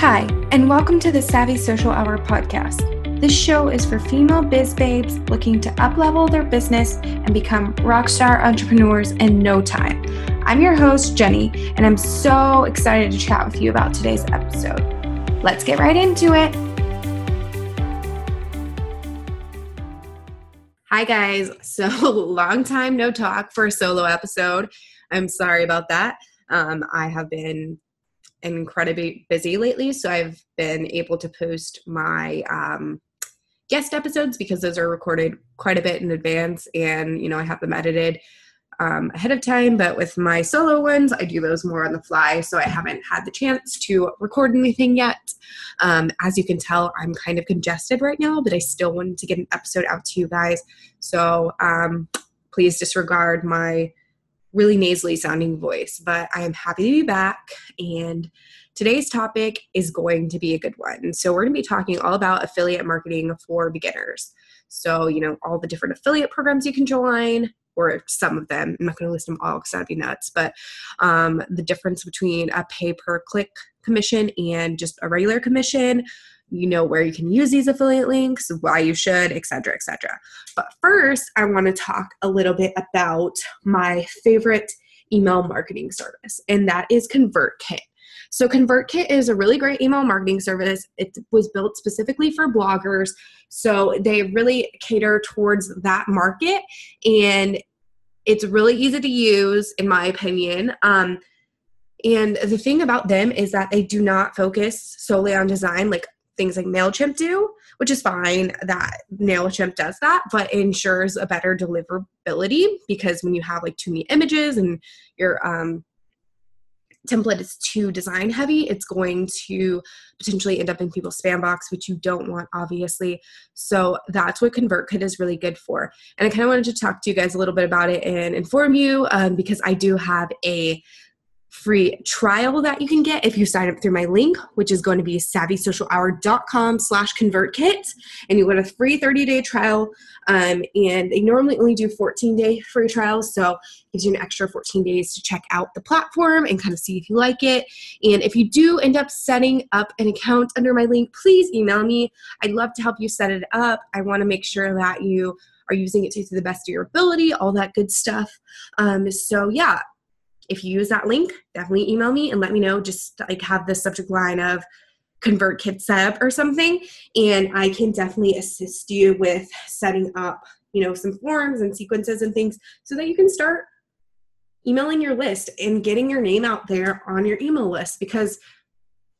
Hi, and welcome to the Savvy Social Hour podcast. This show is for female biz babes looking to uplevel their business and become rockstar entrepreneurs in no time. I'm your host, Jenny, and I'm so excited to chat with you about today's episode. Let's get right into it. Hi, guys. So, long time no talk for a solo episode. I'm sorry about that. Um, I have been incredibly busy lately, so I've been able to post my um, guest episodes because those are recorded quite a bit in advance, and you know I have them edited um, ahead of time. But with my solo ones, I do those more on the fly, so I haven't had the chance to record anything yet. Um, as you can tell, I'm kind of congested right now, but I still wanted to get an episode out to you guys. So um, please disregard my really nasally sounding voice, but I am happy to be back. And today's topic is going to be a good one. So, we're going to be talking all about affiliate marketing for beginners. So, you know, all the different affiliate programs you can join, or some of them. I'm not going to list them all because that'd be nuts, but um, the difference between a pay per click commission and just a regular commission you know where you can use these affiliate links why you should etc etc but first i want to talk a little bit about my favorite email marketing service and that is convertkit. So convertkit is a really great email marketing service. It was built specifically for bloggers so they really cater towards that market and it's really easy to use in my opinion. Um, and the thing about them is that they do not focus solely on design. Like things like MailChimp do, which is fine that MailChimp does that, but ensures a better deliverability because when you have like too many images and your um, template is too design heavy, it's going to potentially end up in people's spam box, which you don't want, obviously. So that's what ConvertKit is really good for. And I kind of wanted to talk to you guys a little bit about it and inform you um, because I do have a free trial that you can get if you sign up through my link which is going to be savvysocialhour.com slash convertkit. And you get a free 30-day trial um, and they normally only do 14-day free trials so gives you an extra 14 days to check out the platform and kind of see if you like it. And if you do end up setting up an account under my link please email me. I'd love to help you set it up. I want to make sure that you are using it to the best of your ability all that good stuff. Um, so yeah if you use that link, definitely email me and let me know. Just like have the subject line of ConvertKit setup or something, and I can definitely assist you with setting up, you know, some forms and sequences and things so that you can start emailing your list and getting your name out there on your email list. Because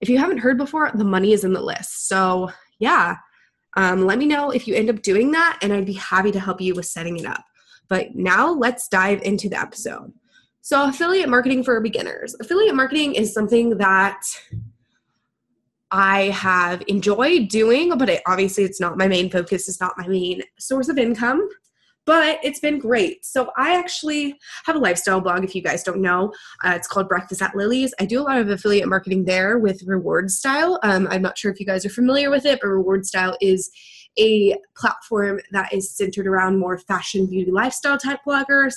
if you haven't heard before, the money is in the list. So yeah, um, let me know if you end up doing that, and I'd be happy to help you with setting it up. But now let's dive into the episode. So, affiliate marketing for beginners. Affiliate marketing is something that I have enjoyed doing, but it, obviously it's not my main focus, it's not my main source of income, but it's been great. So, I actually have a lifestyle blog, if you guys don't know. Uh, it's called Breakfast at Lily's. I do a lot of affiliate marketing there with Reward Style. Um, I'm not sure if you guys are familiar with it, but Reward Style is a platform that is centered around more fashion, beauty, lifestyle type bloggers.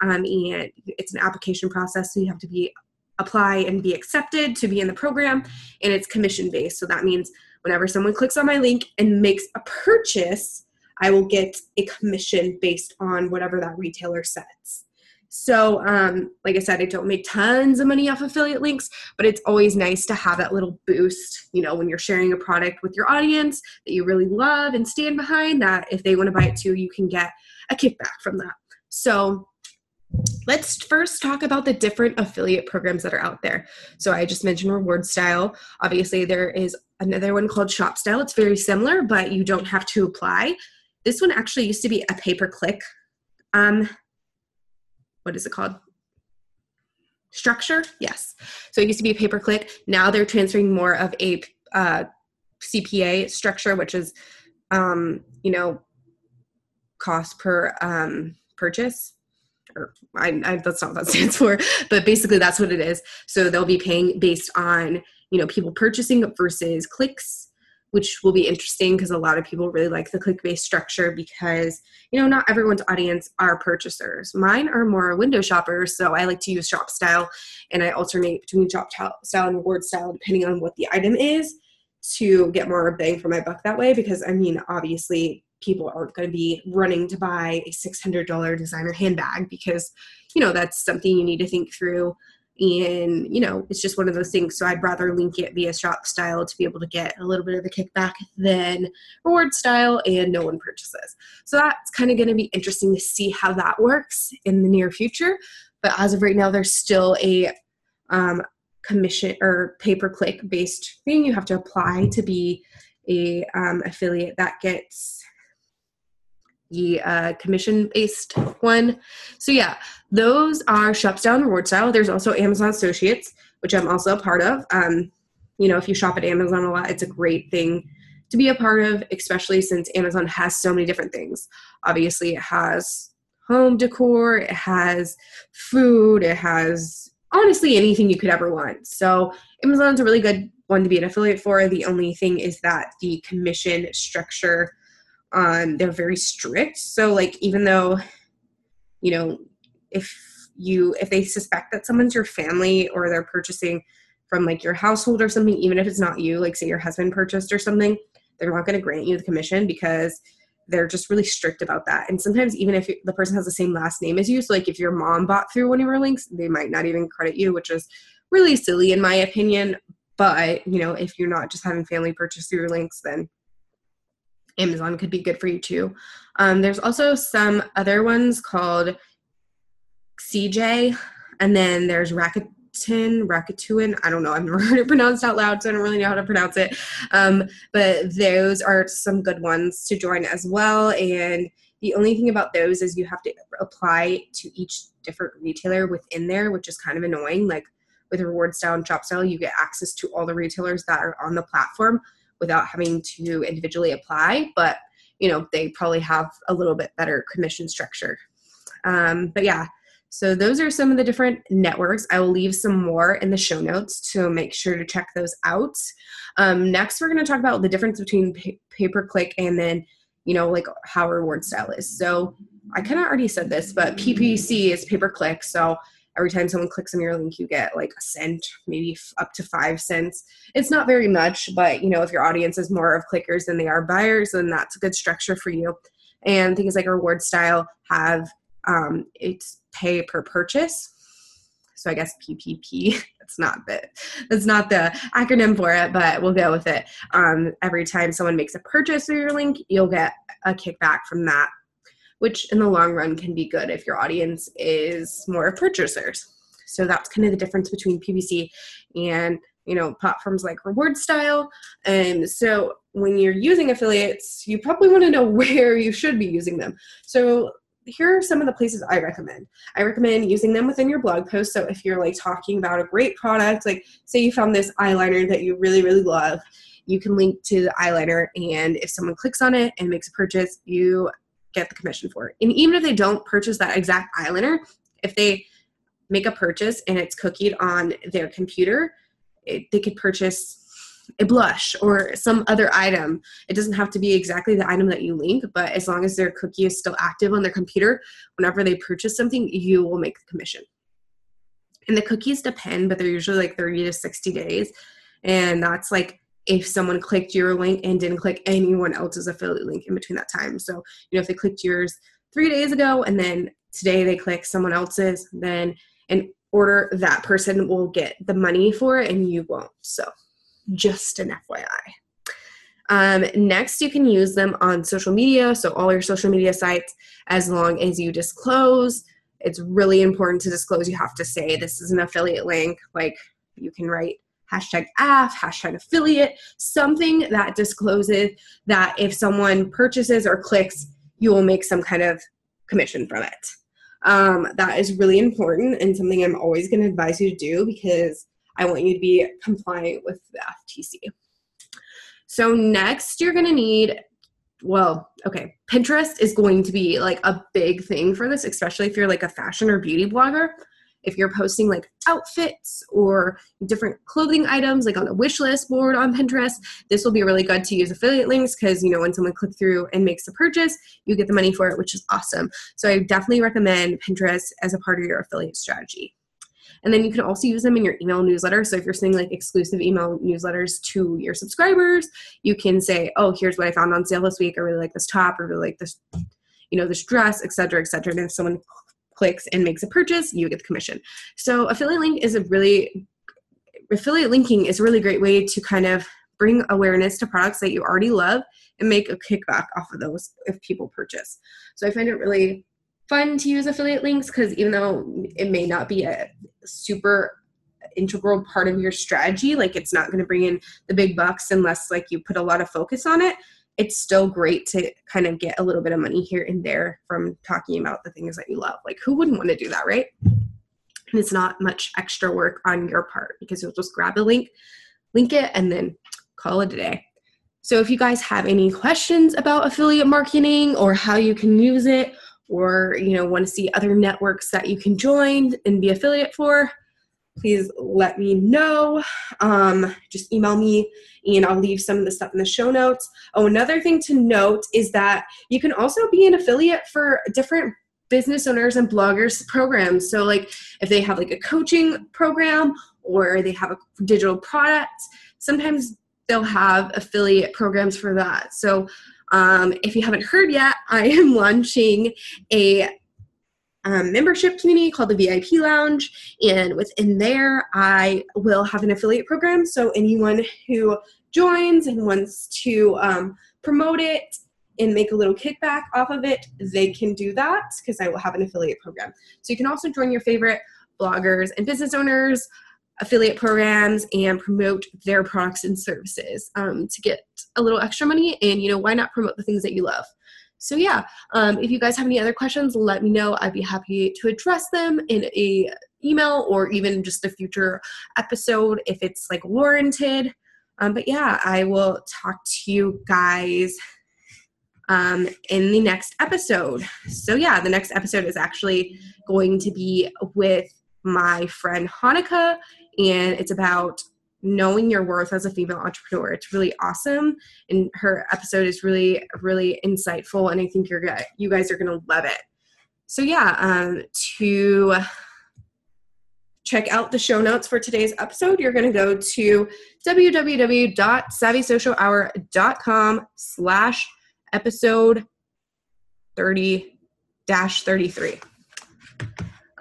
Um, and it's an application process, so you have to be apply and be accepted to be in the program. And it's commission based, so that means whenever someone clicks on my link and makes a purchase, I will get a commission based on whatever that retailer sets. So, um, like I said, I don't make tons of money off affiliate links, but it's always nice to have that little boost, you know, when you're sharing a product with your audience that you really love and stand behind, that if they want to buy it too, you can get a kickback from that. So, Let's first talk about the different affiliate programs that are out there. So I just mentioned Reward Style. Obviously, there is another one called Shop Style. It's very similar, but you don't have to apply. This one actually used to be a pay per click um, what is it called? Structure? Yes. So it used to be pay per click. Now they're transferring more of a uh, CPA structure, which is, um, you know, cost per um, purchase. Or I, I, that's not what that stands for, but basically that's what it is. So they'll be paying based on you know people purchasing versus clicks which will be interesting because a lot of people really like the click-based structure because you know not everyone's audience are purchasers. Mine are more window shoppers so i like to use shop style and i alternate between shop style and reward style depending on what the item is to get more bang for my buck that way because i mean obviously people aren't going to be running to buy a $600 designer handbag because you know that's something you need to think through and you know it's just one of those things. So i'd rather link it via shop style to be able to get a little bit of the kickback than reward style and no one purchases. So that's kind of going to be interesting to see how that works in the near future. But as of right now there's still a um, commission or pay per click based thing you have to apply to be a um, affiliate that gets the uh, commission based one. So yeah, those are Shop Style and Reward Style. There's also Amazon Associates, which I'm also a part of. Um, you know, if you shop at Amazon a lot, it's a great thing to be a part of, especially since Amazon has so many different things. Obviously, it has home decor, it has food, it has honestly anything you could ever want. So Amazon's a really good one to be an affiliate for. The only thing is that the commission structure um, they're very strict. So like even though, you know, if you if they suspect that someone's your family or they're purchasing from like your household or something, even if it's not you, like say your husband purchased or something, they're not going to grant you the commission because they're just really strict about that. And sometimes even if the person has the same last name as you, so like if your mom bought through one of your links, they might not even credit you, which is really silly in my opinion. But you know, if you're not just having family purchase through your links, then Amazon could be good for you too. Um, there's also some other ones called CJ, and then there's Rakuten, Rakuten. I don't know. I've never heard it pronounced out loud, so I don't really know how to pronounce it. Um, but those are some good ones to join as well. And the only thing about those is you have to apply to each different retailer within there, which is kind of annoying. Like with reward style and shop you get access to all the retailers that are on the platform without having to individually apply, but you know, they probably have a little bit better commission structure. Um, but yeah, so those are some of the different networks. I will leave some more in the show notes to make sure to check those out. Um, next, we're going to talk about the difference between pay per click and then, you know, like how reward style is. So I kind of already said this, but PPC is pay per click. So every time someone clicks on your link you get like a cent maybe up to five cents. It's not very much but you know if your audience is more of clickers than they are buyers then that's a good structure for you. And things like reward style have um, it's pay per purchase. So i guess ppp that's not the that's not the acronym for it but we'll go with it. Um, every time someone makes a purchase through your link you'll get a kickback from that which in the long run can be good if your audience is more of purchasers. So that's kind of the difference between PPC and you know platforms like reward style. And so when you're using affiliates you probably want to know where you should be using them. So here are some of the places i recommend. I recommend using them within your blog post. So if you're like talking about a great product like say you found this eyeliner that you really really love you can link to the eyeliner and if someone clicks on it and makes a purchase you get the commission for. And even if they don't purchase that exact eyeliner, if they make a purchase and it's cookied on their computer, it, they could purchase a blush or some other item. It doesn't have to be exactly the item that you link, but as long as their cookie is still active on their computer, whenever they purchase something, you will make the commission. And the cookies depend, but they're usually like 30 to 60 days. And that's like if someone clicked your link and didn't click anyone else's affiliate link in between that time. So, you know, if they clicked yours three days ago and then today they click someone else's, then in order that person will get the money for it and you won't. So, just an FYI. Um, next, you can use them on social media, so all your social media sites, as long as you disclose. It's really important to disclose. You have to say this is an affiliate link. Like you can write hashtag AF, hashtag affiliate, something that discloses that if someone purchases or clicks, you will make some kind of commission from it. Um, that is really important and something I'm always going to advise you to do because I want you to be compliant with the FTC. So, next, you're going to need well, okay, Pinterest is going to be like a big thing for this, especially if you're like a fashion or beauty blogger if you're posting like outfits or different clothing items like on a wish list board on Pinterest, this will be really good to use affiliate links because you know when someone clicks through and makes the purchase, you get the money for it, which is awesome. So I definitely recommend Pinterest as a part of your affiliate strategy. And then you can also use them in your email newsletter. So if you're sending like exclusive email newsletters to your subscribers, you can say, oh, here's what I found on sale this week. I really like this top or really like this, you know, this dress, etc., etc. And if someone clicks and makes a purchase, you get the commission. So affiliate link is a really affiliate linking is a really great way to kind of bring awareness to products that you already love and make a kickback off of those if people purchase. So I find it really fun to use affiliate links because even though it may not be a super integral part of your strategy, like it's not going to bring in the big bucks unless like you put a lot of focus on it, it's still great to kind of get a little bit of money here and there from talking about the things that you love. Like who wouldn't want to do that, right? And it's not much extra work on your part because you'll just grab the link, link it, and then call it a day. So if you guys have any questions about affiliate marketing or how you can use it or you know want to see other networks that you can join and be affiliate for please let me know. Um, just email me and i'll leave some of the stuff in the show notes. Oh another thing to note is that you can also be an affiliate for different business owners and bloggers programs. So like if they have like a coaching program or they have a digital product sometimes they'll have affiliate programs for that. So um, if you haven't heard yet, I am launching a um, membership community called the VIP Lounge. And within there, I will have an affiliate program. So anyone who joins and wants to um, promote it and make a little kickback off of it, they can do that because I will have an affiliate program. So you can also join your favorite bloggers and business owners affiliate programs and promote their products and services um, to get a little extra money and you know why not promote the things that you love so yeah um, if you guys have any other questions let me know. I'd be happy to address them in a email or even just a future episode if it's like warranted. Um, but yeah i will talk to you guys um, in the next episode. So yeah the next episode is actually going to be with my friend Hanukkah and it's about knowing your worth as a female entrepreneur. It's really awesome, and her episode is really, really insightful, and I think you're good. You guys are gonna love it. So yeah, um, to check out the show notes for today's episode, you're going to go to www.savvysocialhour.com slash episode 30 dash 33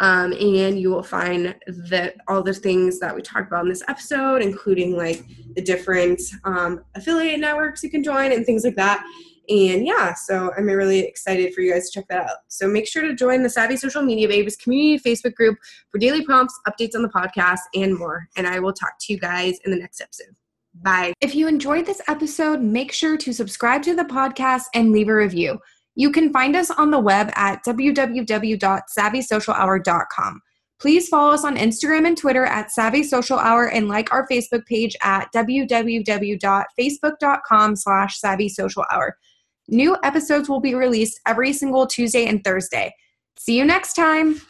um, and you will find that all the things that we talked about in this episode, including like the different um, affiliate networks you can join and things like that. And yeah, so I'm really excited for you guys to check that out. So make sure to join the Savvy Social Media Babes community Facebook group for daily prompts, updates on the podcast, and more. And I will talk to you guys in the next episode. Bye. If you enjoyed this episode, make sure to subscribe to the podcast and leave a review. You can find us on the web at www.savvysocialhour.com. Please follow us on Instagram and Twitter at Savvy Social Hour and like our Facebook page at www.facebook.com slash Savvy Social Hour. New episodes will be released every single Tuesday and Thursday. See you next time.